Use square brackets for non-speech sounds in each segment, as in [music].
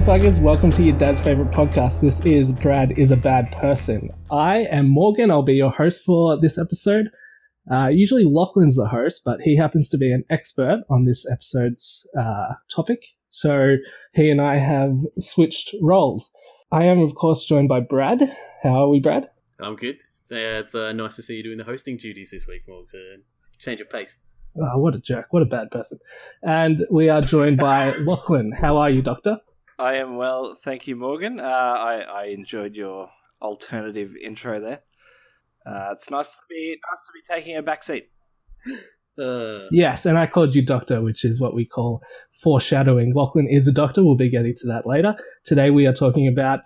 Motherfuckers? Welcome to your dad's favorite podcast. This is Brad is a Bad Person. I am Morgan. I'll be your host for this episode. Uh, usually Lachlan's the host, but he happens to be an expert on this episode's uh, topic. So he and I have switched roles. I am, of course, joined by Brad. How are we, Brad? I'm good. Uh, it's uh, nice to see you doing the hosting duties this week, Morgs. Uh, change of pace. Oh, what a jerk. What a bad person. And we are joined by [laughs] Lachlan. How are you, Doctor? I am well, thank you, Morgan. Uh, I, I enjoyed your alternative intro there. Uh, it's nice to be nice to be taking a back seat. [laughs] Uh. Yes, and I called you Doctor, which is what we call foreshadowing. Lachlan is a doctor. We'll be getting to that later. Today we are talking about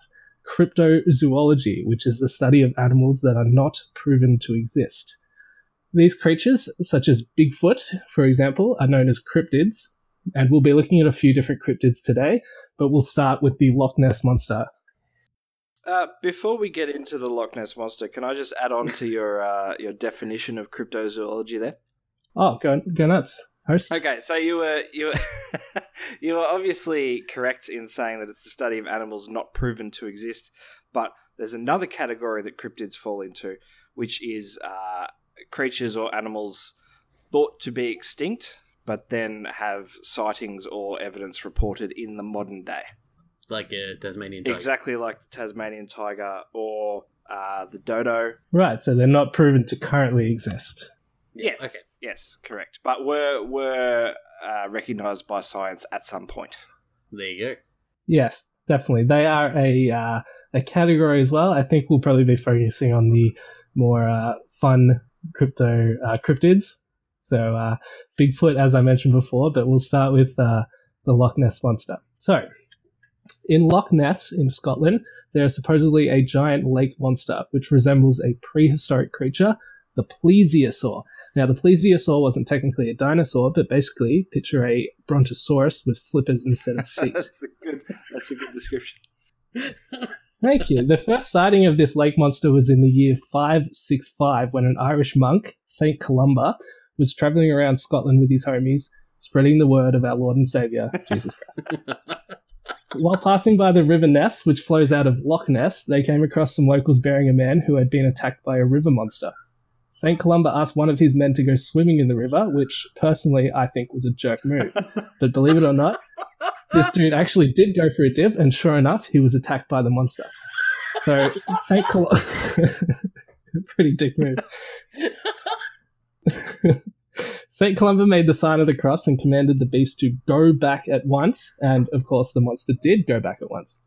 cryptozoology, which is the study of animals that are not proven to exist. These creatures, such as Bigfoot, for example, are known as cryptids, and we'll be looking at a few different cryptids today, but we'll start with the Loch Ness Monster. Uh, before we get into the Loch Ness Monster, can I just add on to your uh, your definition of cryptozoology there? Oh, go, go nuts. Host. Okay, so you were you were [laughs] you were obviously correct in saying that it's the study of animals not proven to exist, but there's another category that cryptids fall into, which is uh, creatures or animals thought to be extinct, but then have sightings or evidence reported in the modern day. Like a Tasmanian tiger. Exactly like the Tasmanian tiger or uh, the dodo. Right, so they're not proven to currently exist. Yes. Okay. Yes, correct. But were were uh, recognized by science at some point. There you go. Yes, definitely. They are a uh, a category as well. I think we'll probably be focusing on the more uh, fun crypto uh, cryptids. So uh, Bigfoot, as I mentioned before, but we'll start with uh, the Loch Ness monster. So in Loch Ness in Scotland, there is supposedly a giant lake monster which resembles a prehistoric creature, the plesiosaur. Now, the plesiosaur wasn't technically a dinosaur, but basically, picture a brontosaurus with flippers instead of [laughs] feet. that's a good. That's a good description. Thank you. The first sighting of this lake monster was in the year 565 when an Irish monk, St. Columba, was traveling around Scotland with his homies, spreading the word of our Lord and Saviour, [laughs] Jesus Christ. While passing by the River Ness, which flows out of Loch Ness, they came across some locals bearing a man who had been attacked by a river monster. St. Columba asked one of his men to go swimming in the river, which personally I think was a jerk move. But believe it or not, this dude actually did go for a dip, and sure enough, he was attacked by the monster. So Saint Columba, [laughs] pretty dick move. [laughs] Saint Columba made the sign of the cross and commanded the beast to go back at once, and of course, the monster did go back at once.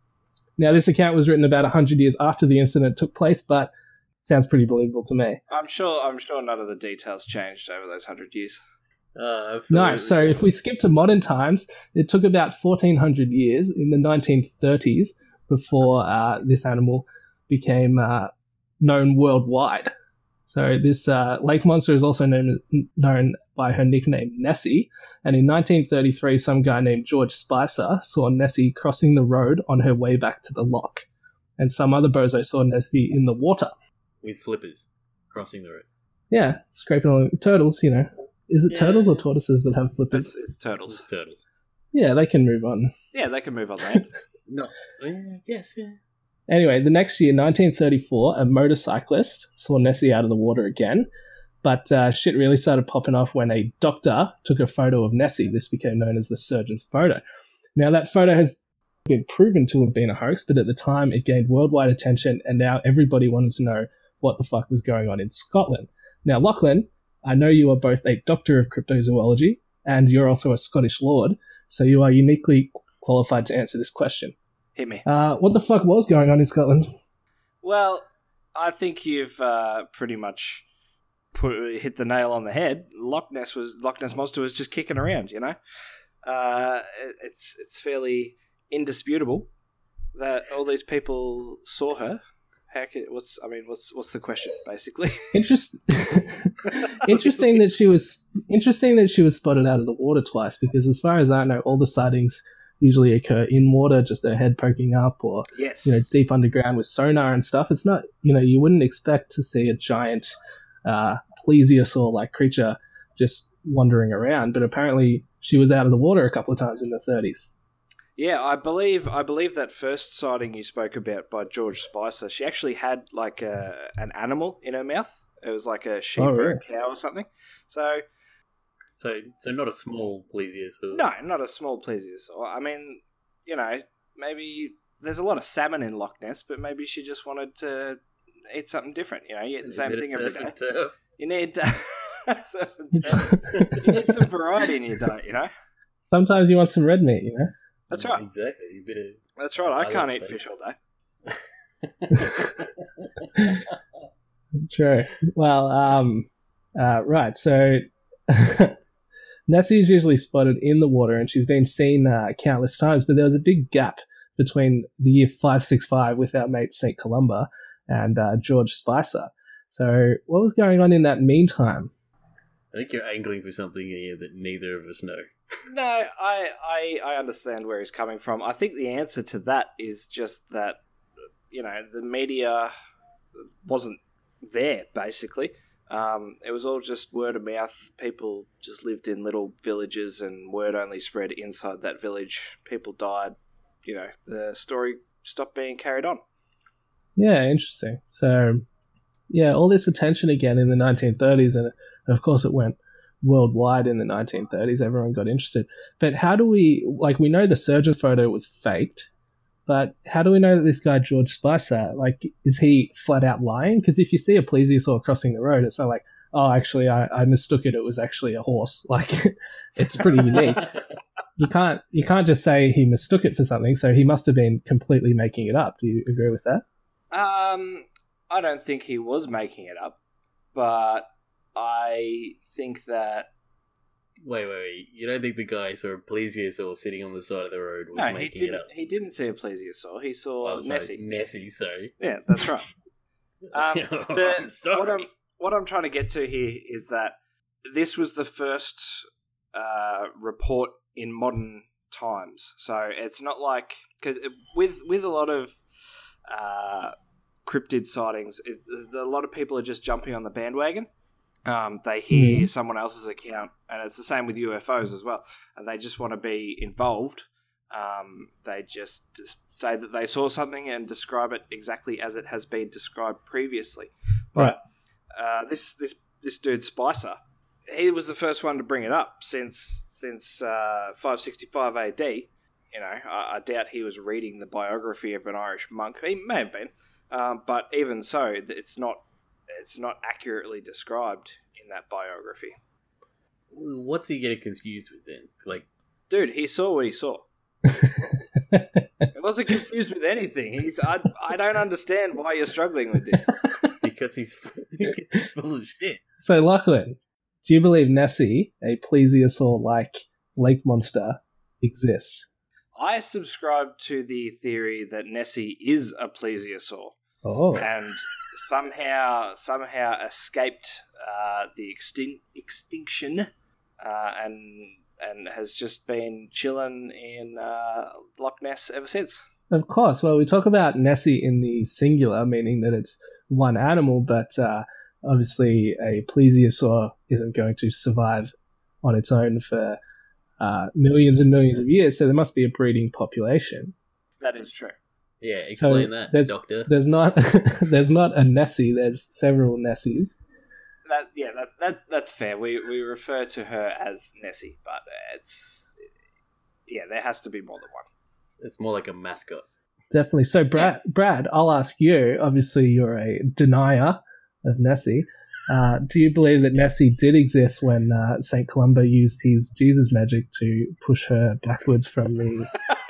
Now, this account was written about hundred years after the incident took place, but sounds pretty believable to me. I'm sure. I'm sure none of the details changed over those hundred years. Uh, no, so if we skip to modern times, it took about 1400 years in the 1930s before uh, this animal became uh, known worldwide. So this uh, lake monster is also known, known by her nickname Nessie. And in 1933, some guy named George Spicer saw Nessie crossing the road on her way back to the loch, and some other bozo saw Nessie in the water with flippers crossing the road. Yeah, scraping along turtles. You know, is it yeah. turtles or tortoises that have flippers? It's, it's turtles. It's turtles. Yeah, they can move on. Yeah, they can move on [laughs] land. no. yes, yeah. Anyway, the next year, 1934, a motorcyclist saw Nessie out of the water again, but uh, shit really started popping off when a doctor took a photo of Nessie. This became known as the surgeon's photo. Now, that photo has been proven to have been a hoax, but at the time it gained worldwide attention, and now everybody wanted to know what the fuck was going on in Scotland. Now, Lachlan, I know you are both a doctor of cryptozoology and you're also a Scottish lord, so you are uniquely qualified to answer this question. Hit me. Uh, what the fuck was going on in Scotland? Well, I think you've uh, pretty much put hit the nail on the head. Loch Ness was Loch Ness monster was just kicking around. You know, uh, it's it's fairly indisputable that all these people saw her how can, what's I mean what's what's the question basically? [laughs] Interest, [laughs] interesting that she was interesting that she was spotted out of the water twice because as far as I know, all the sightings usually occur in water, just her head poking up, or yes. you know deep underground with sonar and stuff. It's not you know you wouldn't expect to see a giant uh, plesiosaur like creature just wandering around, but apparently she was out of the water a couple of times in the 30s. Yeah, I believe I believe that first sighting you spoke about by George Spicer, she actually had like a, an animal in her mouth. It was like a sheep Oh, or a cow or something. So So, so not a small plesiosaur. no, not a small plesiosaur. I mean, you know, maybe there's a lot of salmon in Loch Ness, but maybe she just wanted to eat something different. You know, you eat the same thing every surf day. and turf. You need [laughs] surf turf. [laughs] you need some variety in your diet. You know, Sometimes you want some red meat, you know. that's right. Exactly. A bit of That's right. I I can't eat steak. fish all day. [laughs] True. Well, um, uh, right. So Nessie is usually spotted in the water, and she's been seen uh, countless times. But there was a big gap between the year five six five with our mate Saint Columba and uh, George Spicer. So what was going on in that meantime? I think you're angling for something here that neither of us know. [laughs] No, I, I I understand where he's coming from. I think the answer to that is just that you know the media wasn't there. Basically, um, it was all just word of mouth. People just lived in little villages, and word only spread inside that village. People died. You know, the story stopped being carried on. Yeah, interesting. So, yeah, all this attention again in the 1930s, and of course it went worldwide in the 1930s. Everyone got interested. But how do we, like, we know the surgeon photo was faked, but how do we know that this guy, George Spicer, like, is he flat out lying? Because if you see a plesiosaur crossing the road, it's not like, oh, actually, I, I mistook it. It was actually a horse. [laughs] Like, it's pretty unique. [laughs] You can't you can't just say he mistook it for something. So he must have been completely making it up. Do you agree with that? Um, I don't think he was making it up, but I think that Wait, wait, wait. You don't think the guy saw a plesiosaur sitting on the side of the road was no, he making it didn't. up? He didn't see a plesiosaur. He saw Oh, sorry, Nessie. Nessie, sorry. Yeah, that's right. [laughs] Um, the- I'm sorry. What I'm what I'm trying to get to here is that this was the first uh, report in modern times. So it's not like because with with a lot of uh, cryptid sightings, it, a lot of people are just jumping on the bandwagon. Um, they hear someone else's account, and it's the same with UFOs as well. And they just want to be involved. Um, they just, say that they saw something and describe it exactly as it has been described previously. But uh, this this this dude Spicer, he was the first one to bring it up since since uh, 565 AD. You know, I, I doubt he was reading the biography of an Irish monk. He may have been, um, but even so, it's not it's not accurately described in that biography. What's he getting confused with then? Like, Dude, he saw what he saw. [laughs] He wasn't confused with anything. He's I, I don't understand why you're struggling with this. [laughs] because he's, [laughs] because he's full of shit. So, Lachlan, do you believe Nessie, a plesiosaur like lake monster, exists? I subscribe to the theory that Nessie is a plesiosaur Oh, and somehow somehow escaped uh, the extin- extinction uh, and and has just been chilling in uh, Loch Ness ever since. of course. Well, we talk about Nessie in the singular, meaning that it's one animal, but uh, obviously a plesiosaur isn't going to survive on its own for uh, millions and millions of years, so there must be a breeding population. That is true. Yeah, explain that, there's- Doctor. There's not [laughs] there's not a Nessie, there's several Nessies. That yeah, that, that's that's fair. We we refer to her as Nessie, but it's yeah, there has to be more than one. It's more like a mascot. Definitely. So, Brad, Brad, I'll ask you. Obviously, you're a denier of Nessie. Uh, do you believe that Nessie did exist when uh, Saint Columba used his Jesus magic to push her backwards from the [laughs]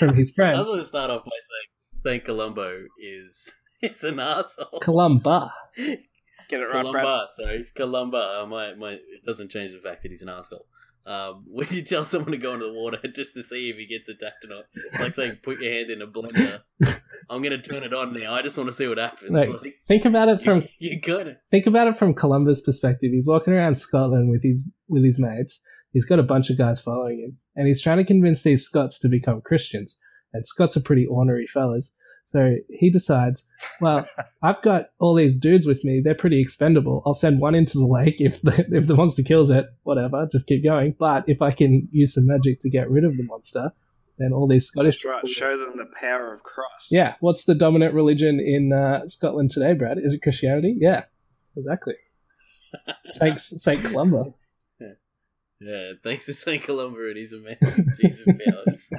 from his I was going to start off by saying thank Columbo is [laughs] is an asshole. Columba? Get it right, Brad. Columba, sorry, Columba. Uh, my, my, it doesn't change the fact that he's an asshole. Um, [laughs] when you tell someone to go into the water [laughs] just to see if he gets attacked or not, it's like saying put your hand in a blender. I'm gonna turn it on now. I just want to see what happens. Like, Like, Think about it from you gotta. think about it from Columba's perspective. He's walking around Scotland with his with his mates. He's got a bunch of guys following him, and he's trying to convince these Scots to become Christians. And Scots are pretty ornery fellas, so he decides, well, [laughs] I've got all these dudes with me. They're pretty expendable. I'll send one into the lake if the [laughs] if the monster kills it. Whatever, just keep going. But if I can use some magic to get rid of the monster, then all these Scottish. That's right. Show them the power of Christ. Yeah, what's the dominant religion in uh, Scotland today, Brad? Is it Christianity? Yeah, exactly. [laughs] Thanks, Saint Columba. Yeah, thanks to [laughs] St. Columba and his amazing Jesus powers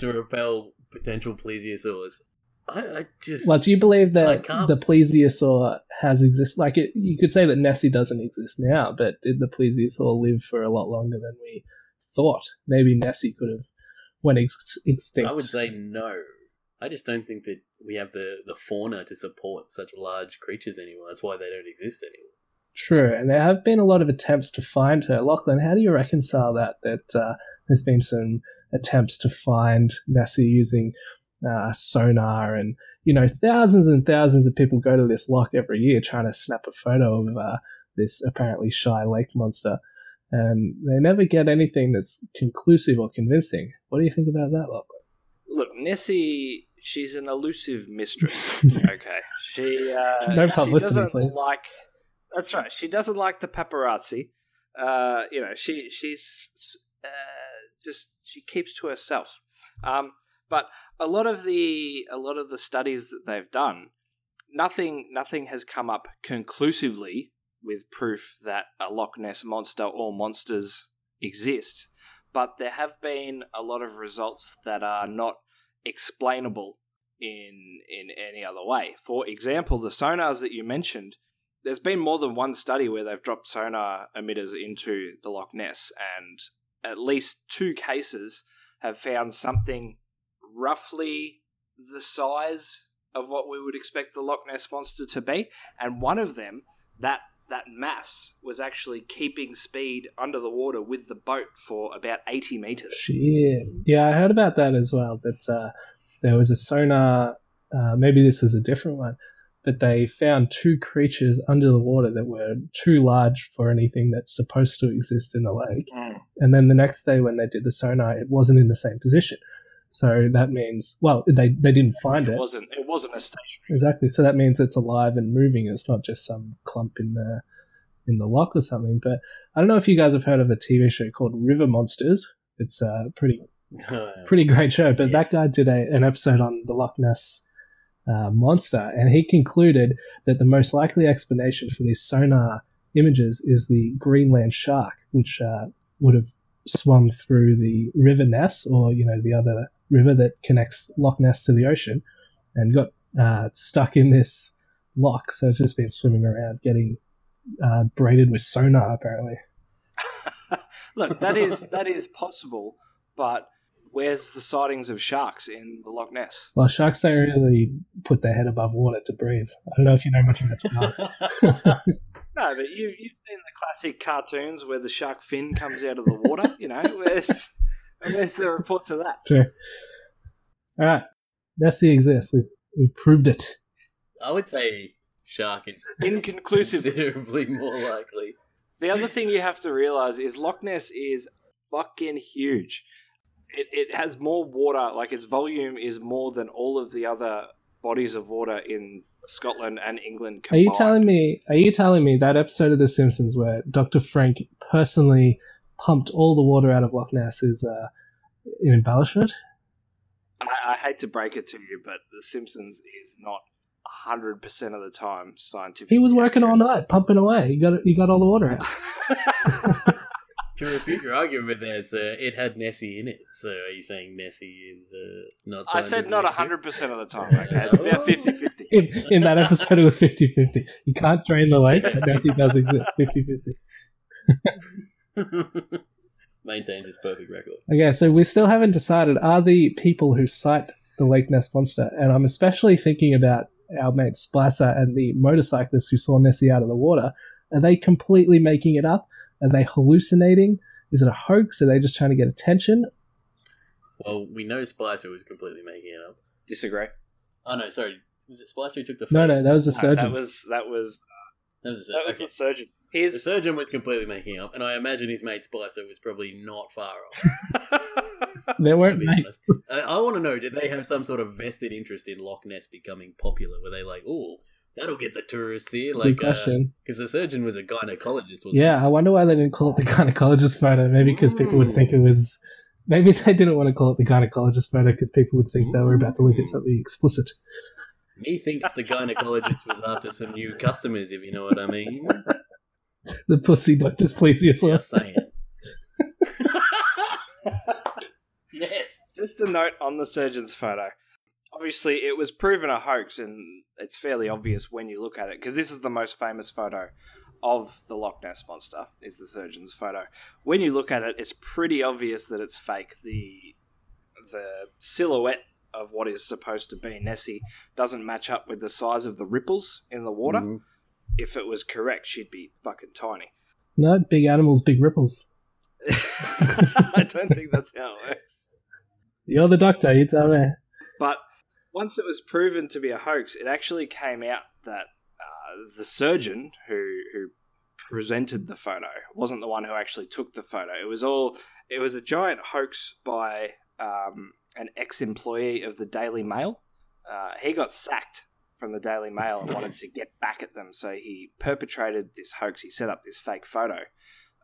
to repel potential plesiosaurs. I, I just. Well, do you believe that the plesiosaur has existed? Like, it, you could say that Nessie doesn't exist now, but did the plesiosaur live for a lot longer than we thought? Maybe Nessie could have went ex- extinct. I would say no. I just don't think that we have the, the fauna to support such large creatures anymore. That's why they don't exist anymore. True, and there have been a lot of attempts to find her. Lachlan, how do you reconcile that? That uh, there's been some attempts to find Nessie using uh, sonar, and you know, thousands and thousands of people go to this loch every year trying to snap a photo of uh, this apparently shy lake monster, and they never get anything that's conclusive or convincing. What do you think about that, Lachlan? Look, Nessie, she's an elusive mistress. [laughs] okay, she uh, No she doesn't please. like. That's right. She doesn't like the paparazzi. Uh, you know, she she's uh, just she keeps to herself. Um, but a lot of the a lot of the studies that they've done, nothing nothing has come up conclusively with proof that a Loch Ness monster or monsters exist. But there have been a lot of results that are not explainable in in any other way. For example, the sonars that you mentioned, there's been more than one study where they've dropped sonar emitters into the Loch Ness, and at least two cases have found something roughly the size of what we would expect the Loch Ness monster to be, and one of them that that mass was actually keeping speed under the water with the boat for about 80 meters. Shit. Yeah, I heard about that as well. That uh, there was a sonar. Uh, maybe this was a different one, but they found two creatures under the water that were too large for anything that's supposed to exist in the lake. Hmm. And then the next day, when they did the sonar, it wasn't in the same position. So that means, well, they, they didn't find It it. wasn't. It wasn't a stationary. Exactly. So that means it's alive and moving. It's not just some clump in the in the loch or something. But I don't know if you guys have heard of a TV show called River Monsters. It's a pretty [laughs] pretty great show. But Yes. that guy did a, an episode on the Loch Ness uh, monster, and he concluded that the most likely explanation for these sonar images is the Greenland shark, which uh, would have swum through the River Ness, or you know the other river that connects Loch Ness to the ocean, and got uh, stuck in this loch. So it's just been swimming around, getting uh, braided with sonar, apparently. [laughs] Look, that is that is possible, but where's the sightings of sharks in the Loch Ness? Well, sharks don't really put their head above water to breathe. I don't know if you know much about sharks. [laughs] [laughs] No, but you you've seen the classic cartoons where the shark fin comes out of the water. You know, [laughs] where's where's the reports of that? True. All right, Nessie exists. We've we've proved it. I would say shark is Inconclusive. considerably more likely. The other thing you have to realize is Loch Ness is fucking huge. It, it has more water, like its volume is more than all of the other bodies of water in Scotland and England Are you telling me? Are you telling me that episode of The Simpsons where Dr. Frank personally pumped all the water out of Loch Ness is uh, an embellishment? I, I hate to break it to you, but The Simpsons is not 100% of the time scientific. He was working all night, pumping away. He got he got all the water out. [laughs] To refute your argument there, sir, it had Nessie in it. So are you saying Nessie is uh, not I said not scientifically 100% of the time, okay? It's about 50 50. In, in that episode, it was 50-50. You can't drain the lake, Nessie does exist. 50-50. accurate? Maintains his perfect record. Okay, so we still haven't decided are the people who sight the Lake Ness monster, and I'm especially thinking about our mate Spicer and the motorcyclist who saw Nessie out of the water, are they completely making it up? Are they hallucinating? Is it a hoax? Are they just trying to get attention? Well, we know Spicer was completely making it up. Disagree. Oh no, sorry. Was it Spicer who took the No, photo? no, that was a No, surgeon. that was that was That was, the that was okay. the surgeon. The surgeon was completely making up, and I imagine his mate Spicer was probably not far off. [laughs] they weren't be I, I want to know: did they have some sort of vested interest in Loch Ness becoming popular? Were they like, "Oh, that'll get the tourists here"? It's like, good question. Uh, because the surgeon was a gynecologist, wasn't Yeah, I wonder why they didn't call it the gynecologist photo. Maybe because people would think it was Maybe they didn't want to call it the gynecologist photo because people would think they were about to look at something explicit. Methinks the gynecologist was after some new customers, if you know what I mean. The pussy doctors, please yourself. Just saying. [laughs] yes. Just a note on the surgeon's photo. Obviously, it was proven a hoax, and it's fairly obvious when you look at it because this is the most famous photo of the Loch Ness monster. Is the surgeon's photo? When you look at it, it's pretty obvious that it's fake. the The silhouette of what is supposed to be Nessie doesn't match up with the size of the ripples in the water. Mhm. If it was correct, she'd be fucking tiny. No, big animals, big ripples. [laughs] I don't think that's how it works. You're the doctor, you tell me. But once it was proven to be a hoax, it actually came out that uh, the surgeon who who presented the photo wasn't the one who actually took the photo. It was all it was a giant hoax by um, an ex-employee of the Daily Mail. Uh, he got sacked from the Daily Mail and wanted to get back at them, so he perpetrated this hoax. He set up this fake photo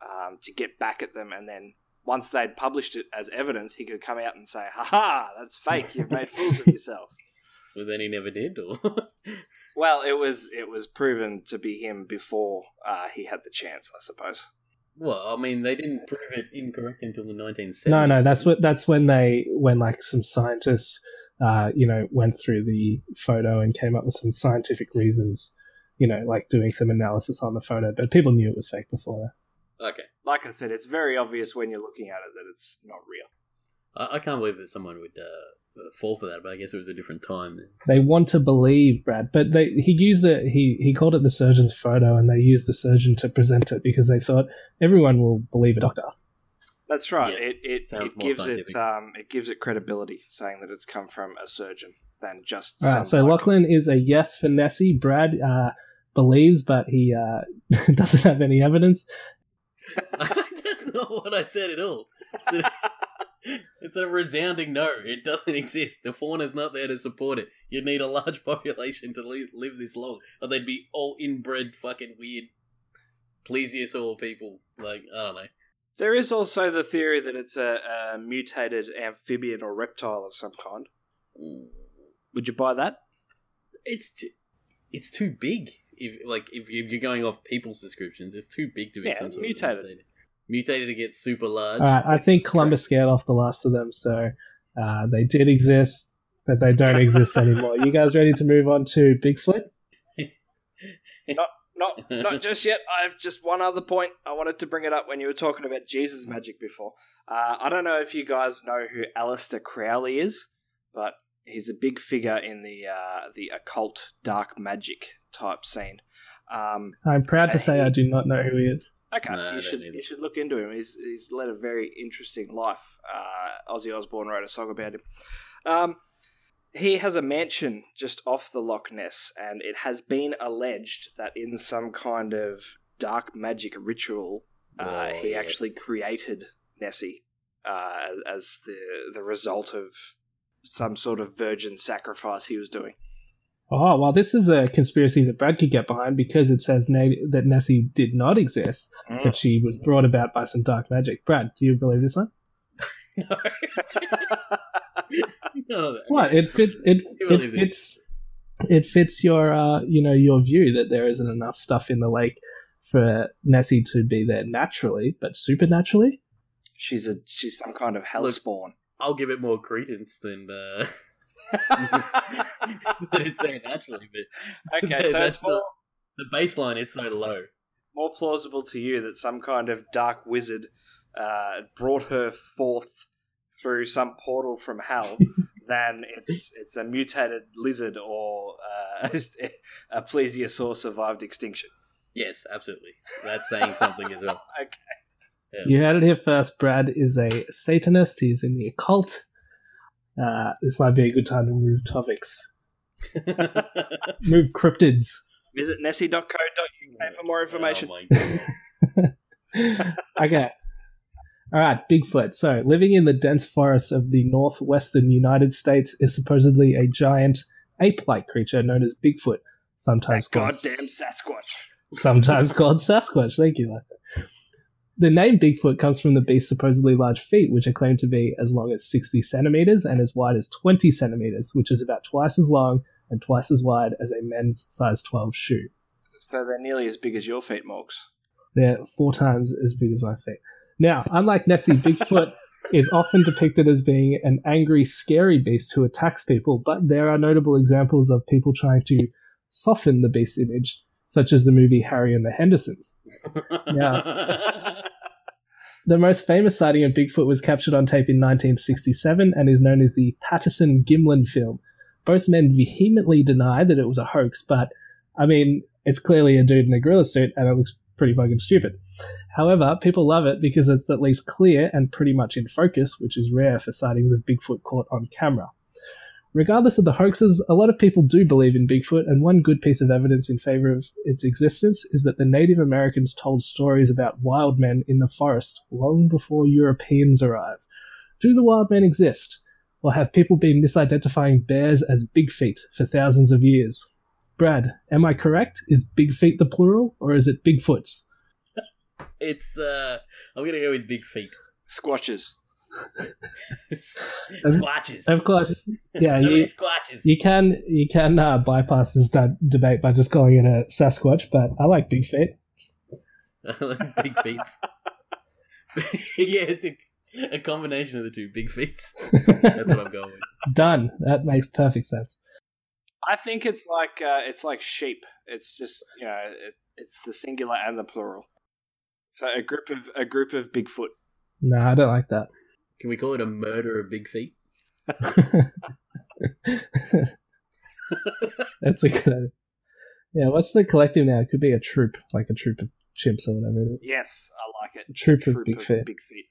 um, to get back at them, and then once they'd published it as evidence, he could come out and say, "Ha ha, that's fake. You've made fools of yourselves." [laughs] Well, then he never did, or [laughs] Well, it was it was proven to be him before uh, he had the chance, I suppose. well, I mean, they didn't prove it incorrect until the 1970s. No, no, that's what that's when they when like some scientists, uh, you know, went through the photo and came up with some scientific reasons, you know, like doing some analysis on the photo. But people knew it was fake before that. Okay, Like I said, it's very obvious when you're looking at it that it's not real. I, I can't believe that someone would uh, uh, fall for that, but I guess it was a different time. They want to believe Brad, but they he used it. He he called it the surgeon's photo, and they used the surgeon to present it because they thought everyone will believe a doctor. That's right. Yeah, it it, it more gives it um it gives it credibility, saying that it's come from a surgeon than just. All right, some so bloke. Lachlan is a yes for Nessie. Brad uh, believes, but he uh, [laughs] doesn't have any evidence. [laughs] that's not what I said at all. It's a resounding no. It doesn't exist. The fauna's not there to support it. You'd need a large [laughs] population to live, live this long, or they'd be all inbred, fucking weird plesiosaur people. Like I don't know. There is also the theory that it's a, a mutated amphibian or reptile of some kind. Would you buy that? It's t- it's too big. If like if you- if you're going off people's descriptions, it's too big to be Yeah, some sort mutated. of mutated. Mutated to get super large. All right, I think Columbus scared off the last of them, so uh, they did exist, but they don't exist anymore. You guys ready to move on to Bigfoot? [laughs] Not not [laughs] just yet. I have just one other point. I wanted to bring it up when you were talking about Jesus magic before. Uh, I don't know if you guys know who Aleister Crowley is, but he's a big figure in the uh, the occult dark magic type scene. Um, I'm proud to say I do not know who he is. okay, No, you should either. you should look into him. He's he's led a very interesting life. Uh, Ozzy Osbourne wrote a song about him. Um, he has a mansion just off the Loch Ness, and it has been alleged that in some kind of dark magic ritual, uh, Oh, he yes. actually created Nessie uh, as the the result of some sort of virgin sacrifice he was doing. Oh, well, this is a conspiracy that Brad could get behind because it says Na- that Nessie did not exist, but she was brought about by some dark magic. Brad, do you believe this one? no. [laughs] no, What it fit it it believe it. fits it fits your uh you know your view that there isn't enough stuff in the lake for Nessie to be there naturally, but supernaturally. She's a she's some kind of hellspawn. I'll give it more credence than uh, [laughs] than it's there naturally. But okay, [laughs] so That's it's more, the baseline is so low. more plausible to you that some kind of dark wizard uh, brought her forth through some portal from hell [laughs] than it's it's a mutated lizard or uh, [laughs] a plesiosaur survived extinction. Yes, absolutely. That's saying something as well. Okay. You heard it here first. Brad is a Satanist. He's in the occult. Uh, this might be a good time to move topics. [laughs] Move cryptids. Visit nessie.co.uk for more information. Oh [laughs] okay. All right, Bigfoot. So, living in the dense forests of the northwestern United States is supposedly a giant ape-like creature known as Bigfoot, sometimes that called goddamn Sasquatch. sometimes called Sasquatch. Thank you. The name Bigfoot comes from the beast's supposedly large feet, which are claimed to be as long as 60 centimeters and as wide as 20 centimeters, which is about twice as long and twice as wide as a men's size 12 shoe. So they're nearly as big as your feet, Morgs. They're four times as big as my feet. Now, unlike Nessie, Bigfoot [laughs] is often depicted as being an angry, scary beast who attacks people, but there are notable examples of people trying to soften the beast image, such as the movie Harry and the Hendersons. [laughs] Yeah. The most famous sighting of Bigfoot was captured on tape in 1967 and is known as the Patterson Gimlin film. Both men vehemently deny that it was a hoax, but I mean, it's clearly a dude in a gorilla suit and it looks pretty fucking stupid. However, people love it because it's at least clear and pretty much in focus, which is rare for sightings of Bigfoot caught on camera. Regardless of the hoaxes, a lot of people do believe in Bigfoot, and one good piece of evidence in favor of its existence is that the Native Americans told stories about wild men in the forest long before Europeans arrived. Do the wild men exist? Or have people been misidentifying bears as big feet for thousands of years? Brad, am I correct? Is big feet the plural, or is it Bigfoots? it's uh, I'm gonna go with big feet. Squatches. [laughs] [laughs] Squatches. Of course, yeah, so many you, squatches. you can you can uh, bypass this de- debate by just calling it a Sasquatch, but I like big feet. I [laughs] like big feet. [laughs] yeah, it's a, a combination of the two. Big feet. That's what I'm going with. Done. That makes perfect sense. I think it's like uh, it's like sheep. It's just you know it, it's the singular and the plural. So a group of a group of Bigfoot. No, I don't like that. Can we call it a murder of big feet? [laughs] [laughs] That's a good idea. Yeah, what's the collective now? It could be a troop, like a troop of chimps or whatever it is. Yes, I like it. A troop, Troop of big of feet. big feet.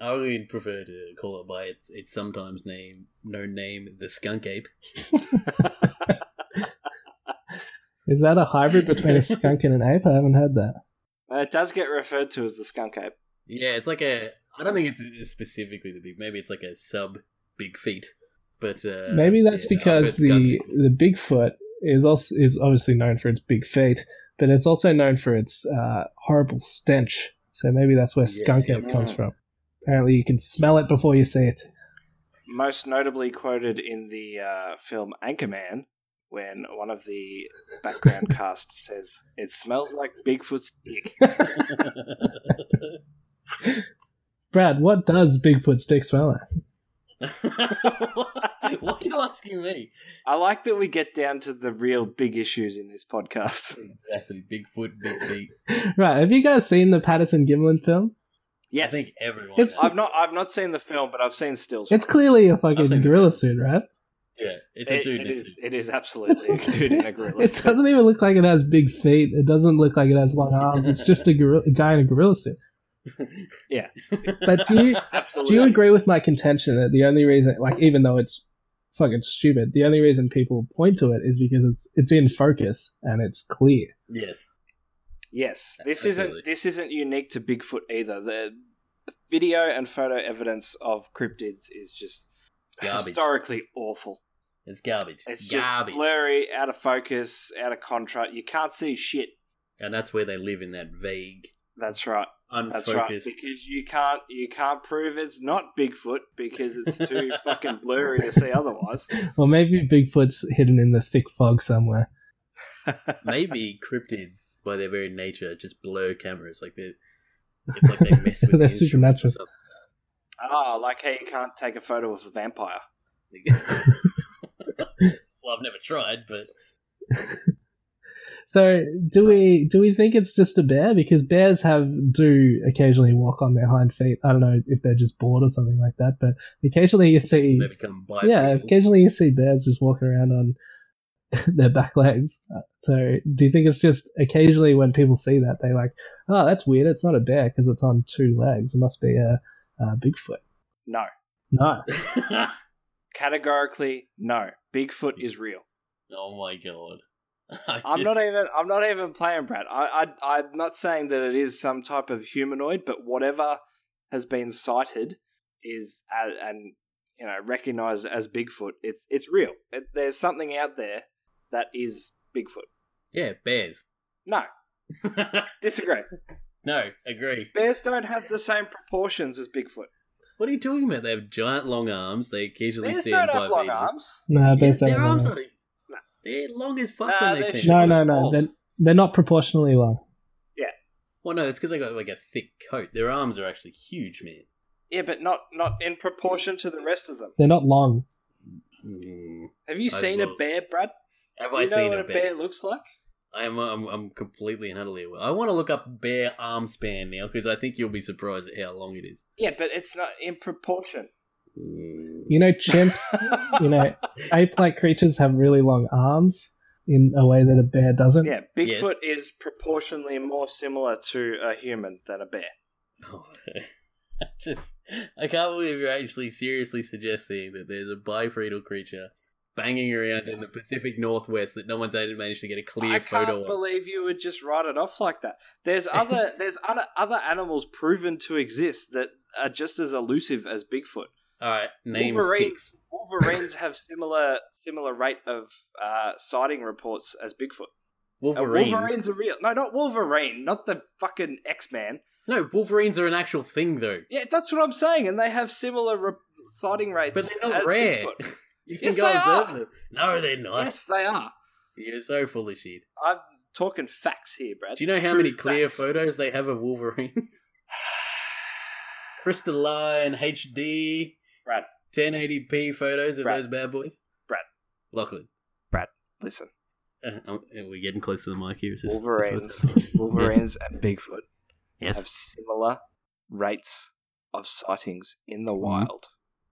I would prefer to call it by its its sometimes name known name, the skunk ape. [laughs] Is that a hybrid between a skunk and an ape? I haven't heard that. Uh, it does get referred to as the skunk ape. Yeah, it's like a. I don't think it's specifically the big. Maybe it's like a sub big feet. But uh, Maybe that's yeah, because the ape. the Bigfoot is also is obviously known for its big feet, but it's also known for its uh, horrible stench. So maybe that's where Yes, skunk yeah. comes from. Apparently, you can smell it before you see it. Most notably quoted in the uh, film Anchorman, when one of the background [laughs] cast says, "It smells like Bigfoot's dick." [laughs] Brad, what does Bigfoot's dick smell like? [laughs] Why are you asking me? I like that we get down to the real big issues in this podcast. [laughs] Exactly, Bigfoot, big feet. Right, have you guys seen the Patterson Gimlin film? Yes, I think everyone. It's- has. I've not I've not seen the film, but I've seen stills. It's clearly a I've fucking gorilla suit, right? yeah, it's a It- dude. it in a is. suit. It is absolutely a dude in a [laughs] gorilla. Suit. It suit. doesn't even look like it has big feet. It doesn't look like it has long arms. It's just a, gorilla, a guy in a gorilla suit. [laughs] Yeah. But do you [laughs] do you agree with my contention that the only reason, like, even though it's fucking stupid, the only reason people point to it is because it's it's in focus and it's clear. Yes. Yes, this Absolutely. isn't this isn't unique to Bigfoot either. The video and photo evidence of cryptids is just Garbage. historically awful. It's garbage. It's garbage. just blurry, out of focus, out of contrast. You can't see shit. and that's where they live in that vague, That's right. That's right. Because you can't you can't prove it's not Bigfoot because it's too [laughs] fucking blurry to see otherwise. Or maybe Bigfoot's hidden in the thick fog somewhere. [laughs] Maybe cryptids, by their very nature, just blur cameras. Like they, [laughs] it's like they mess with They're the instruments supernatural. or something. Ah, like how you can't take a photo of a vampire. well, I've never tried, but So do we do we think it's just a bear? Because bears have do occasionally walk on their hind feet. I don't know if they're just bored or something like that, but occasionally you see they become bipedal. yeah, occasionally you see bears just walking around on [laughs] their back legs. So do you think it's just occasionally when people see that they like, oh, that's weird. It's not a bear because it's on two legs. It must be a, a Bigfoot. No. No, [laughs] Categorically, no. Bigfoot is real. oh my god! [laughs] I'm not even. I'm not even playing Brad. I, I. I'm not saying that it is some type of humanoid, but whatever has been sighted is uh, and you know recognized as Bigfoot. It's it's real. It, there's something out there that is Bigfoot. Yeah, bears. No, [laughs] disagree. No, agree. Bears don't have the same proportions as Bigfoot. What are you talking about? They have giant long arms. They occasionally Bears stand don't have long people. arms. No, Yeah, bears don't their have arms long are they're long as fuck Nah, when they they're stand. No, no, no. They're, they're not proportionally long. Yeah. Well, no, it's because they got like a thick coat. Their arms are actually huge, man. Yeah, but not not in proportion to the rest of them. They're not long. Mm. Have you I seen a bear, Brad? Have Do I you know seen what a a bear? bear looks like? I am. I'm, I'm completely and utterly aware. I want to look up bear arm span now because I think you'll be surprised at how long it is. Yeah, but it's not in proportion. Mm. You know, chimps, you know, [laughs] ape-like creatures have really long arms in a way that a bear doesn't. Yeah, Bigfoot is proportionally more similar to a human than a bear. Oh, [laughs] I just, I can't believe you're actually seriously suggesting that there's a bipedal creature banging around in the Pacific Northwest that no one's even managed to get a clear photo of I can't of. believe you would just write it off like that. There's other [laughs] there's other other animals proven to exist that are just as elusive as Bigfoot. All right, name Wolverines six. Wolverines have similar similar rate of uh, sighting reports as Bigfoot. Uh, Wolverines. Wolverines are real. No, not Wolverine, not the fucking X Man. No, Wolverines are an actual thing though, Yeah, that's what I'm saying, and they have similar re- sighting rates. but they're not as rare. [laughs] You can Yes, go observe are. them. No, they're not. Yes, they are. You're so full of shit. I'm talking facts here, Brad. Do you know how True many clear facts. photos they have of Wolverines? [sighs] Crystalline HD, Brad, 1080p photos of Brad. those bad boys. Brad. Lachlan, Brad, listen. uh, uh, are we getting close to the mic here? Is this, this Wolverines, what's- [laughs] Wolverines, and Bigfoot Yes. have similar rates of sightings in the Mhm. wild.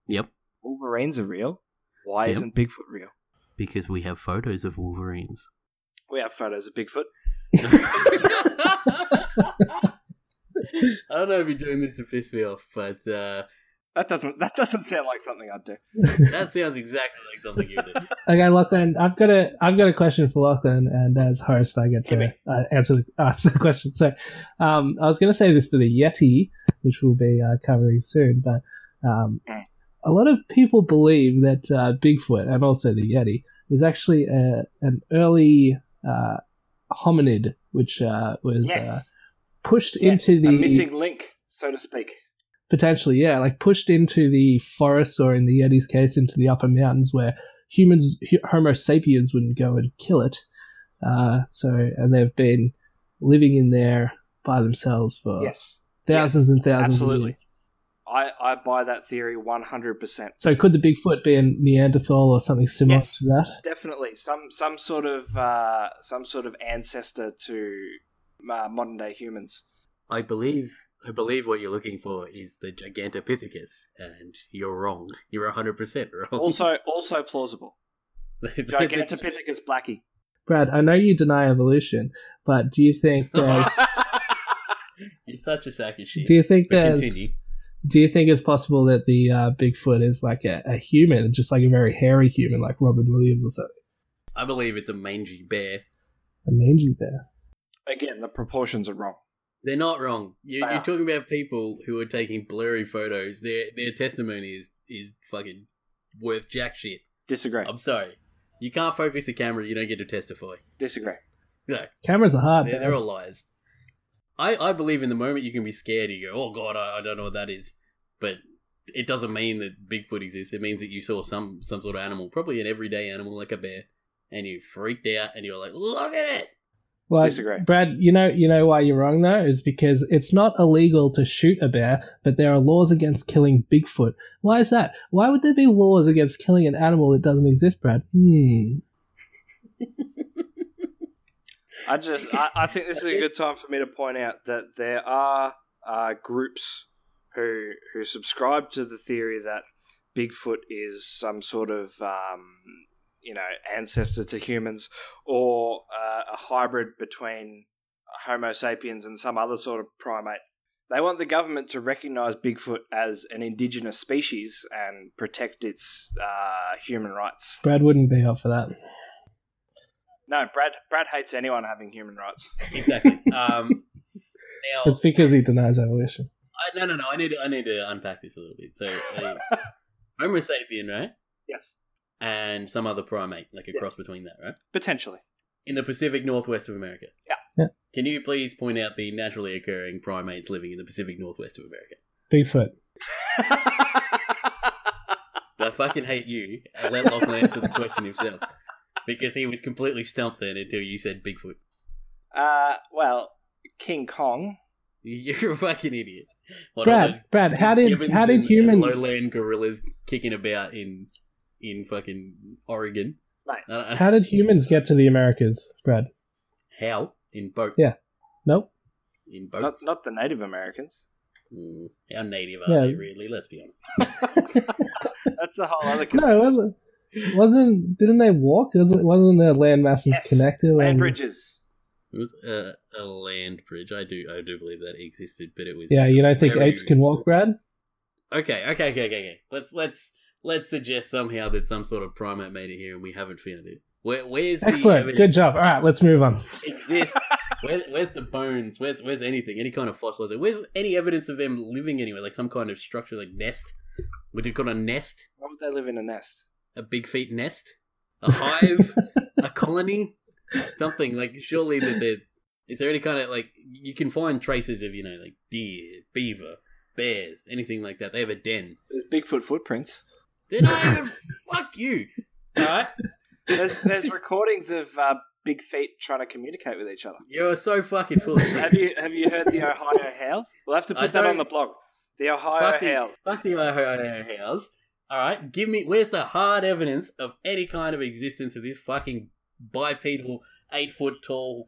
Yep. Wolverines are real. Why Yep. isn't Bigfoot real? Because we have photos of Wolverines. We have photos of Bigfoot. [laughs] [laughs] I don't know if you're doing this to piss me off, but uh, That doesn't that doesn't sound like something I'd do. that sounds exactly like something you would do. [laughs] Okay, Lachlan, I've got a I've got a question for Lachlan, and as host, I get to uh, answer the, ask the question. So, um, I was going to say this for the Yeti, which we'll be uh, covering soon, but um, Mm. a lot of people believe that uh, Bigfoot and also the Yeti is actually a, an early uh, hominid, which uh, was uh, Yes. pushed yes. into the a missing link, so to speak. Potentially, yeah, like pushed into the forests or in the Yeti's case into the upper mountains where humans, Homo sapiens, wouldn't go and kill it. Uh, so, and they've been living in there by themselves for Yes. thousands and thousands absolutely. of years. I, I buy that theory 100%. So, could the Bigfoot be a Neanderthal or something similar Yes. to that? Definitely. Some some sort of uh, some sort of ancestor to uh, modern day humans. I believe I believe what you're looking for is the Gigantopithecus, and you're wrong. You're 100% wrong. Also [laughs] also plausible. The- [laughs] the- Gigantopithecus blacki. Brad, I know you deny evolution, but do you think [laughs] there's You're such a sack of shit. do you think But there's continue. do you think it's possible that the uh, Bigfoot is like a, a human, just like a very hairy human, like Robin Williams or something? I believe it's a mangy bear. A mangy bear. Again, the proportions are wrong. They're not wrong. You, you're are. talking about people who are taking blurry photos. Their their testimony is is fucking worth jack shit. Disagree. I'm sorry. You can't focus the camera. You don't get to testify. Disagree. No, Cameras are hard. they're, they're all lies. I, I believe in the moment you can be scared. You go, oh god, I, I don't know what that is. But it doesn't mean that Bigfoot exists. It means that you saw some some sort of animal, probably an everyday animal like a bear, and you freaked out and you're like, look at it. Well, Disagree. Brad, you know, you know why you're wrong though, is because it's not illegal to shoot a bear, but there are laws against killing Bigfoot. Why is that? Why would there be laws against killing an animal that doesn't exist, Brad? Hmm. [laughs] I just I, I think this is a good time for me to point out that there are uh, groups who who subscribe to the theory that Bigfoot is some sort of um, you know ancestor to humans or uh, a hybrid between Homo sapiens and some other sort of primate. They want the government to recognize Bigfoot as an indigenous species and protect its uh, human rights. Brad wouldn't be up for that. No, Brad. Brad hates anyone having human rights. Exactly. [laughs] um, now, It's because he denies evolution. I, no, no, no. I need to, I need to unpack this a little bit. So, a [laughs] Homo sapien, right, Yes, and some other primate, like a Yeah. cross between that, right, potentially. in the Pacific Northwest of America. Yeah. Yeah. Can you please point out the naturally occurring primates living in the Pacific Northwest of America? Bigfoot. [laughs] I fucking hate you. I let Lachlan answer the question himself. Because he was completely stumped then until you said Bigfoot. uh, well, King Kong. You're a fucking idiot. What Brad, those Brad, how did gibbons how did and- and humans lowland gorillas kicking about in in fucking Oregon? Mate. How did humans get to the Americas, Brad? how in boats? Yeah. Nope. in boats. not the Native Americans. Mm, how native are Yeah. they really? Let's be honest. [laughs] That's a whole other [laughs] No, conspiracy. it wasn't. Wasn't didn't they walk? Wasn't wasn't the land masses Yes, connected? Land and- bridges. It was a, a land bridge. I do I do believe that existed, but it was Yeah, you don't think apes can walk, Brad? Okay, okay, okay, okay, okay. Let's let's let's suggest somehow that some sort of primate made it here and we haven't found it. Where, where's the Excellent. evidence? Good job. All right, let's move on. Is this where, where's the bones? Where's where's anything? Any kind of fossils? Where's any evidence of them living anywhere? Like some kind of structure, like nest? Would you call a nest? Why would they live in a nest? A big feet nest? A hive? a colony? Something like surely that there is there any kind of like you can find traces of you know like deer, beaver, bears, anything like that. They have a den. There's Bigfoot footprints. They're not even [laughs] fuck you. All right, There's there's [laughs] recordings of uh, big feet trying to communicate with each other. you're so fucking full of shit. Have you have you heard the Ohio [laughs] House? We'll have to I put that don't- on the blog. The Ohio Fuck the, House. fuck the Ohio House. All right, give me where's the hard evidence of any kind of existence of this fucking bipedal, eight foot tall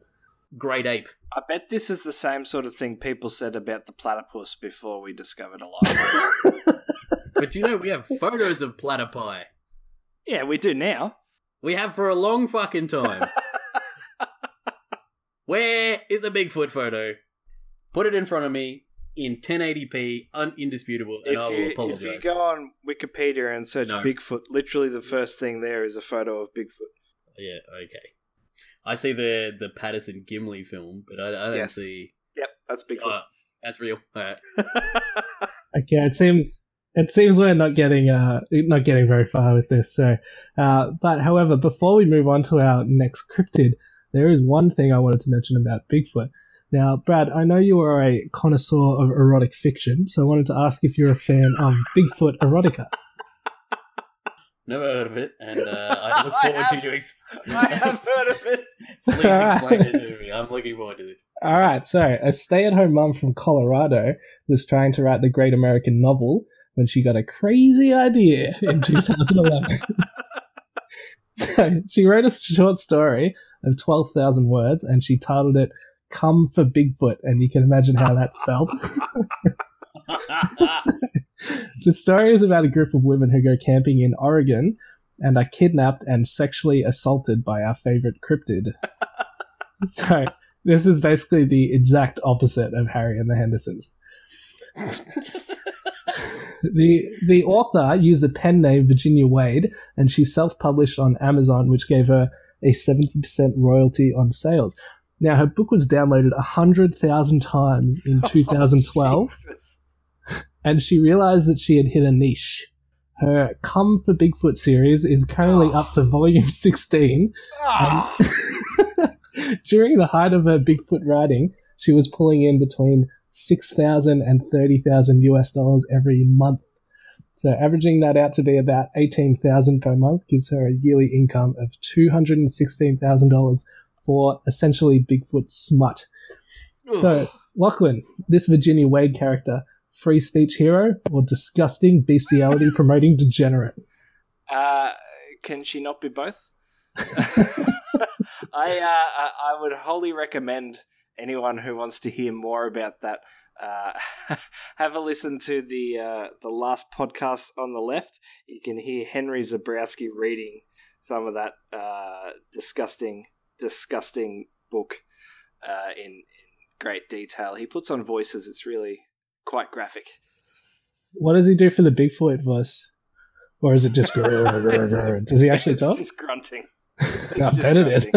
great ape? I bet this is the same sort of thing people said about the platypus before we discovered alive. But you know we have photos of platypi. yeah, we do now. We have for a long fucking time. [laughs] Where is the Bigfoot photo? Put it in front of me in 1080p, unindisputable, and If I will you, if apologize. you go on Wikipedia and search No. Bigfoot, literally the first thing there is a photo of Bigfoot. Yeah, okay. I see the the Patterson Gimlin film, but I, I don't Yes. see. Yep, that's Bigfoot. Oh, that's real. All right. [laughs] Okay, it seems it seems we're not getting uh not getting very far with this. So, uh, but however, before we move on to our next cryptid, there is one thing I wanted to mention about Bigfoot. Now, Brad, I know you are a connoisseur of erotic fiction, so I wanted to ask if you're a fan of Bigfoot erotica. Never heard of it, and uh, [laughs] I look I forward have- to you. Ex- I have heard of it. Please [laughs] explain it to me. I'm looking forward to this. All right, so a stay-at-home mom from Colorado was trying to write the great American novel when she got a crazy idea in [laughs] 2011. so she wrote a short story of 12,000 words and she titled it "Come for Bigfoot," and you can imagine how that's spelled. [laughs] [laughs] the story is about a group of women who go camping in Oregon and are kidnapped and sexually assaulted by our favorite cryptid. so this is basically the exact opposite of Harry and the Hendersons. The the author used the pen name Virginia Wade, and she self-published on Amazon, which gave her a seventy percent royalty on sales. Now her book was downloaded hundred thousand times in [laughs] 2012 and she realized that she had hit a niche. Her Come for Bigfoot series is currently up to volume 16. Ah. [laughs] During the height of her Bigfoot writing, she was pulling in between 6,000 and 30,000 US dollars every month. So averaging that out to be about 18,000 per month gives her a yearly income of $216,000 for essentially Bigfoot smut. So, Lachlan, this Virginia Wade character, free speech hero or disgusting bestiality [laughs] promoting degenerate? Uh, can she not be both? [laughs] I, uh, I I would wholly recommend anyone who wants to hear more about that uh, [laughs] have a listen to the uh, the last podcast on the left. You can hear Henry Zebrowski reading some of that uh, disgusting, disgusting book uh, in, in great detail. He puts on voices. It's really quite graphic. What does he do for the Bigfoot voice? Or is it just? [laughs] Does he actually it's talk? just grunting. [laughs] I just bet it is.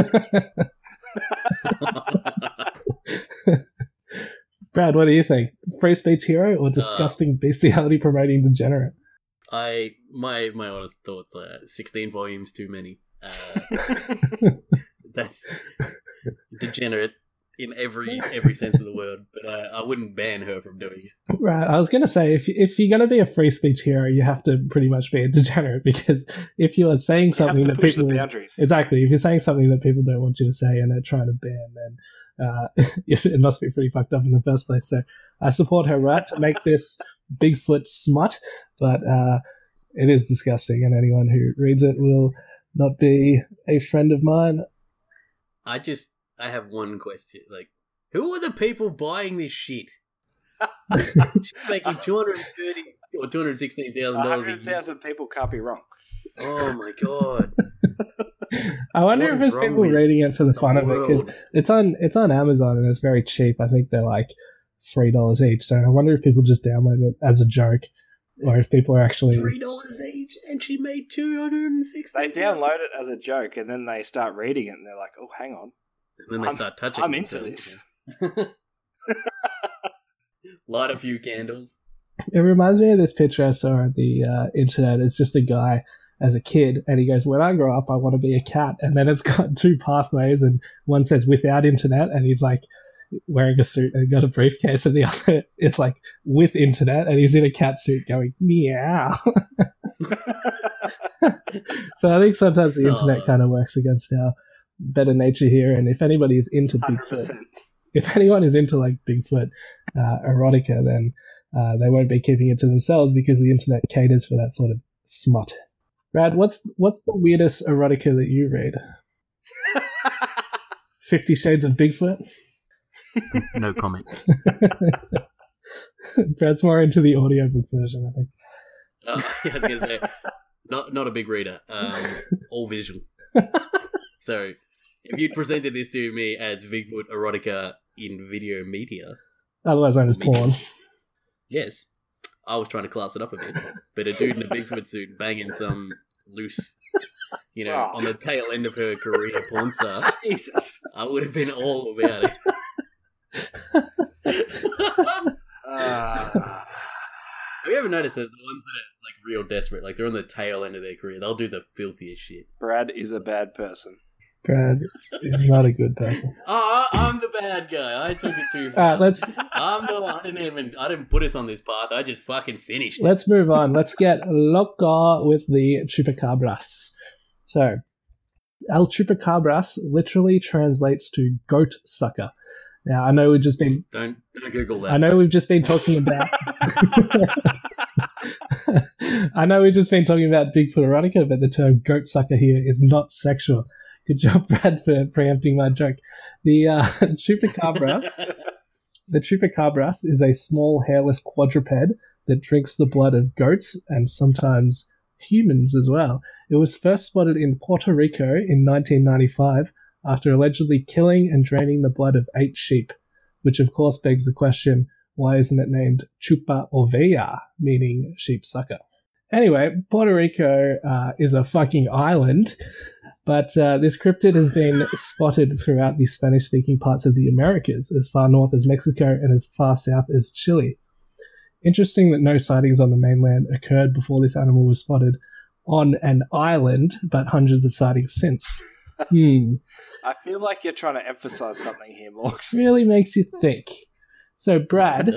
[laughs] Brad, what do you think? Free speech hero or disgusting bestiality promoting degenerate? I my my honest thoughts are sixteen volumes too many. Uh, [laughs] that's degenerate in every every sense of the word, but I, I wouldn't ban her from doing it. Right. I was going to say, if, if you're going to be a free speech hero, you have to pretty much be a degenerate [laughs] because if you are saying You something have that push people. the boundaries. Exactly. If you're saying something that people don't want you to say and they're trying to ban, then uh, [laughs] it must be pretty fucked up in the first place. So I support her right to make this Bigfoot smut, but uh, it is disgusting, and anyone who reads it will not be a friend of mine. I just I have one question. Like, who are the people buying this shit? [laughs] She's making two hundred and thirty or two hundred sixteen thousand dollars a year. 100,000 people can't be wrong. Oh my god! [laughs] I wonder What if there's people with reading it for the fun of it because it's on it's on Amazon and it's very cheap. I think they're like three dollars each. So I wonder if people just download it as a joke, or if people are actually Three dollars each, and she made two hundred and sixty. They download it as a joke and then they start reading it and they're like, oh, hang on. and then they I'm- start touching. I'm into themselves this. again. [laughs] Light a few candles. It reminds me of this picture I saw on the uh, internet. It's just a guy as a kid, and he goes, "When I grow up, I want to be a cat." And then it's [laughs] got two pathways, and one says "without internet," and he's like wearing a suit and got a briefcase, and the [laughs] other is like with internet, and he's in a cat suit going meow. [laughs] so I think sometimes the internet Oh. kind of works against our better nature here. And if anybody is into Bigfoot, 100%. if anyone is into like Bigfoot uh, erotica, then uh, they won't be keeping it to themselves because the internet caters for that sort of smut. Brad, what's what's the weirdest erotica that you read? [laughs] Fifty Shades of Bigfoot. No comment. [laughs] Brad's more into the audiobook version, I think. Uh, [laughs] yeah, I was gonna say, not not a big reader. Um, all visual. so, if you'd presented this to me as Bigfoot erotica in video media, Otherwise known as porn. yes, I was trying to class it up a bit. But a dude in a Bigfoot suit banging some loose, you know, Oh. on the tail end of her career porn star, [laughs] Jesus. I would have been all about it. Uh, Have you ever noticed that the ones that are like real desperate, like they're on the tail end of their career, they'll do the filthiest shit. Brad is a bad person. Brad is not a good person. Oh, I'm the bad guy. I took it too far. right, let's I'm the. I didn't even. I didn't put us on this path. I just fucking finished. it. let's move on. Let's get loca with the chupacabras. So, El chupacabras literally translates to goat sucker. Now, I know we've just been Don't don't Google that. I know we've just been talking about. [laughs] I know we've just been talking about Bigfoot erotica, but the term goat sucker here is not sexual. Good job, Brad, for preempting my joke. The uh, [laughs] chupacabras, the chupacabras is a small hairless quadruped that drinks the blood of goats and sometimes humans as well. It was first spotted in Puerto Rico in 1995 after allegedly killing and draining the blood of eight sheep which of course begs the question why isn't it named Chupa Ovea, meaning sheep sucker? Anyway, Puerto Rico uh, is a fucking island, but uh, this cryptid has been [laughs] spotted throughout the Spanish speaking parts of the Americas, as far north as Mexico and as far south as Chile. Interesting that no sightings on the mainland occurred before this animal was spotted on an island, but hundreds of sightings since. [laughs] Hmm I feel like you're trying to emphasize something here, Morgs. really makes you think. So, Brad.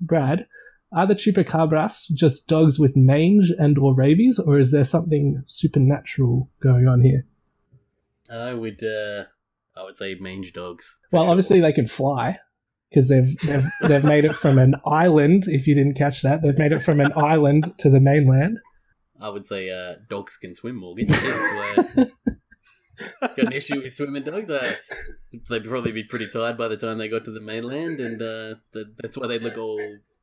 Brad, are the chupacabras just dogs with mange and or rabies, or is there something supernatural going on here? I would. uh I would say mange dogs. Well, sure. obviously they can fly because they've, they've they've made it from an [laughs] island. If you didn't catch that, they've made it from an island to the mainland. I would say uh, dogs can swim, Morgan. Uh, got an [laughs] issue with swimming dogs. Uh, they'd probably be pretty tired by the time they got to the mainland, and uh, the, that's why they look all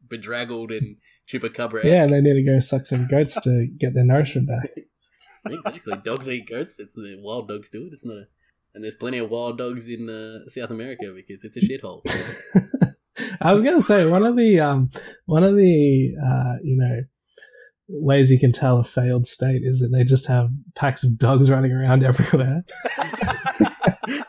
bedraggled and chupacabra Yeah, and they need to go suck some goats to get their nourishment back. [laughs] exactly. Dogs eat goats. It's the wild dogs do it. It's not a. And there's plenty of wild dogs in uh, South America because it's a shithole. [laughs] I was gonna say one of the um one of the uh you know ways you can tell a failed state is that they just have packs of dogs running around [laughs] everywhere. [laughs]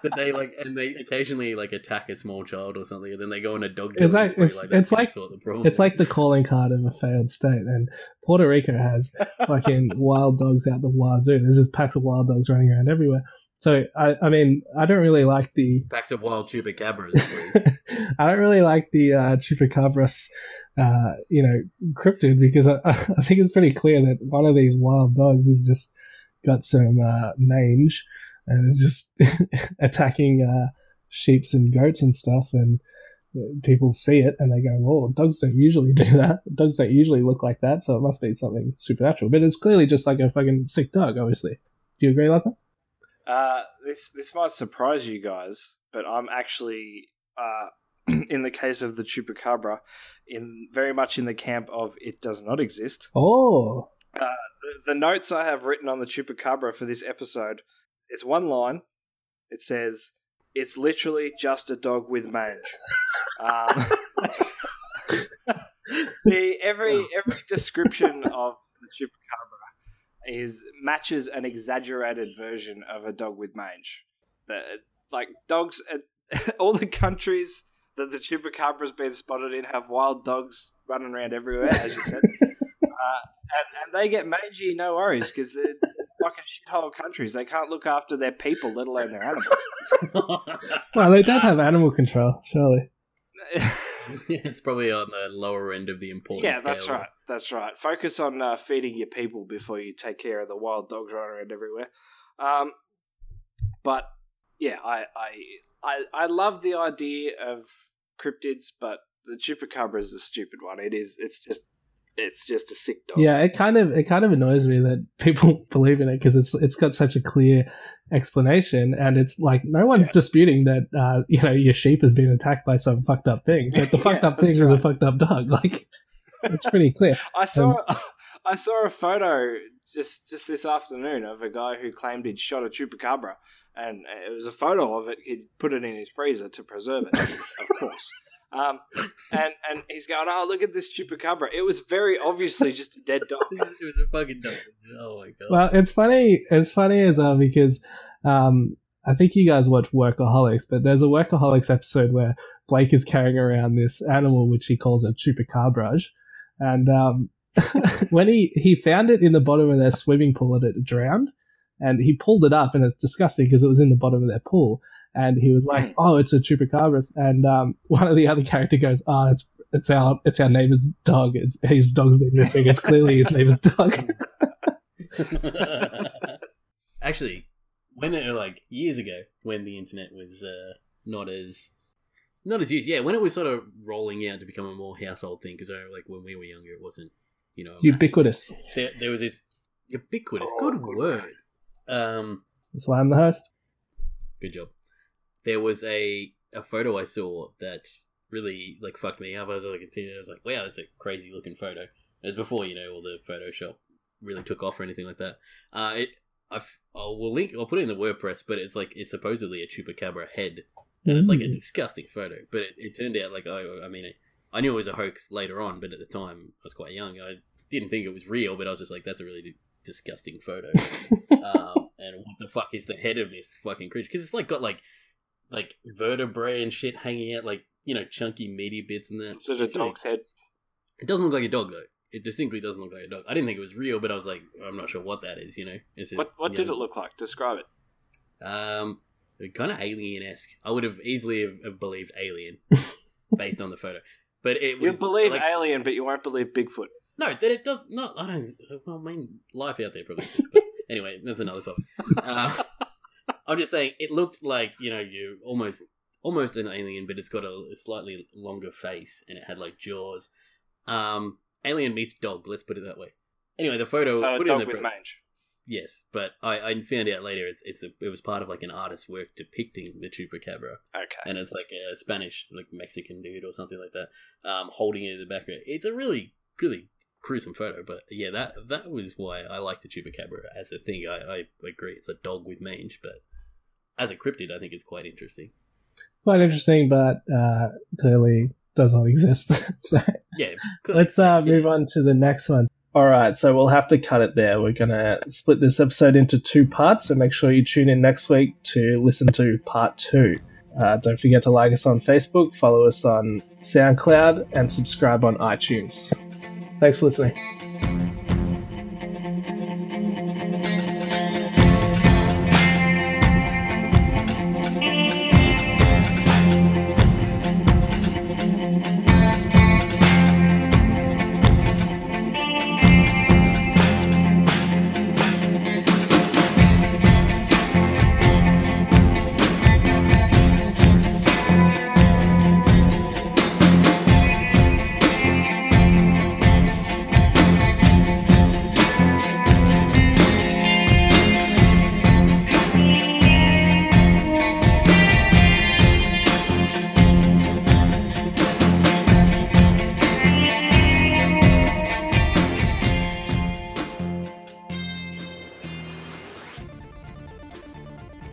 that they like, and they occasionally like attack a small child or something, and then they go on a dog. It's like- it's- that's it's like- sort the problem. It's like the calling card of a failed state, and Puerto Rico has [laughs] fucking wild dogs out the wazoo. There's just packs of wild dogs running around everywhere. So I, I mean, I don't really like the, packs of wild chupacabras. I don't really like the uh, chupacabras, uh, you know, cryptid because I, [laughs] I think it's pretty clear that one of these wild dogs has just got some uh, mange and is just [laughs] attacking uh, sheeps and goats and stuff, and people see it and they go, "Well, dogs don't usually do [laughs] that. Dogs don't usually look like that, so it must be something supernatural." But it's clearly just like a fucking sick dog. Obviously, do you agree, that? Uh, this this might surprise you guys, but I'm actually uh, [clears throat] in the case of the chupacabra, in very much in the camp of it does not exist. Oh, The, the notes I have written on the chupacabra for this episode, it's one line. It says, "It's literally just a dog with mange." um, [laughs] the every every description of the chupacabra is matches an exaggerated version of a dog with mange. The, like dogs, [laughs] all the countries that the chupacabra's been spotted in have wild dogs running around everywhere, as you said. [laughs] uh, and, and they get mangy, no worries, because they're fucking shithole countries. They can't look after their people, let alone their animals. [laughs] well, they don't have animal control, surely. [laughs] it's probably on the lower end of the important yeah, scale. that's right. That's right. Focus on uh, feeding your people before you take care of the wild dogs running around everywhere. Um, but yeah, I, I I I love the idea of cryptids, but the chupacabra is a stupid one. It is. It's just. It's just a sick dog. Yeah, it kind of it kind of annoys me that [laughs] people believe in it because it's it's got such a clear explanation, and it's like no one's disputing that uh, you know your sheep has been attacked by some fucked up thing, but the [laughs] fucked Yeah, up thing that's is a fucked up dog. [laughs] Like it's pretty clear. I saw I saw a photo just just this afternoon of a guy who claimed he'd shot a chupacabra, and it was a photo of it. He'd put it in his freezer to preserve it, of [laughs] course. Um, and and he's going, oh look at this chupacabra. It was very obviously just a dead dog. [laughs] it was a fucking dog. Oh my god. Well, it's funny. It's funny as well because um, I think you guys watch Workaholics, but there's a Workaholics episode where Blake is carrying around this animal which he calls a chupacabra, and um, [laughs] when he he found it in the bottom of their swimming pool and it drowned, and he pulled it up and it's disgusting because it was in the bottom of their pool, and he was like, "Oh, it's a chupacabras," and um, [laughs] one of the other character goes, "Ah, it's." It's our it's our neighbor's dog. It's, his dog's been missing. It's clearly his neighbor's dog. [laughs] Actually, when it like years ago, when the internet was uh, not as not as used, yeah, when it was sort of rolling out to become a more household thing, because like when we were younger, it wasn't, you know, Ubiquitous. There, there was this ubiquitous. Oh, good, good word. Um, That's why I'm the host. good job. There was a a photo I saw that really like fucked me up. I was like a teenager. I was like, wow, that's a crazy looking photo. It was before you know all the Photoshop really took off or anything like that. Uh, it I've I'll link I'll put it in the WordPress, but it's like it's supposedly a chupacabra head, and it's like a Mm. disgusting photo. But it, it turned out like I I mean I knew it was a hoax later on, but at the time I was quite young. I didn't think it was real, but I was just like, that's a really di- disgusting photo. [laughs] um, and what the fuck is the head of this fucking creature? Because it's like got like like vertebrae and shit hanging out, like you know, chunky meaty bits and that. It's a dog's head. It doesn't look like a dog though. It distinctly doesn't look like a dog. I didn't think it was real, but I was like, I'm not sure what that is. You know, is it? What what you did know, it look like? Describe it. Um, kind of alien esque. I would have easily have, have believed alien [laughs] based on the photo, but it You believe like, alien, but you won't believe Bigfoot. no, that it does not. I don't. Well, I mean, life out there probably. Is, but [laughs] anyway, that's another topic. Uh, [laughs] I'm just saying, it looked like you know you almost almost an alien, but it's got a, a slightly longer face and it had like jaws. Um, alien meets dog. Let's put it that way. Anyway, the photo. so a put in dog the with pro- mange. Yes, but I, I found out later it's it's a, it was part of like an artist's work depicting the chupacabra Okay. and it's like a Spanish, like Mexican dude or something like that, um, holding it in the background. It's a really, really gruesome photo, but yeah, that that was why I like the chupacabra as a thing. I, I agree, it's a dog with mange, but as a cryptid, I think it's quite interesting. Quite interesting, but uh, clearly does not [laughs] exist. so Yeah, let's uh, move on to the next one. All right, so we'll have to cut it there. We're going to split this episode into two parts, so make sure you tune in next week to listen to part two. Uh, don't forget to like us on Facebook, follow us on SoundCloud, and subscribe on iTunes. Thanks for listening.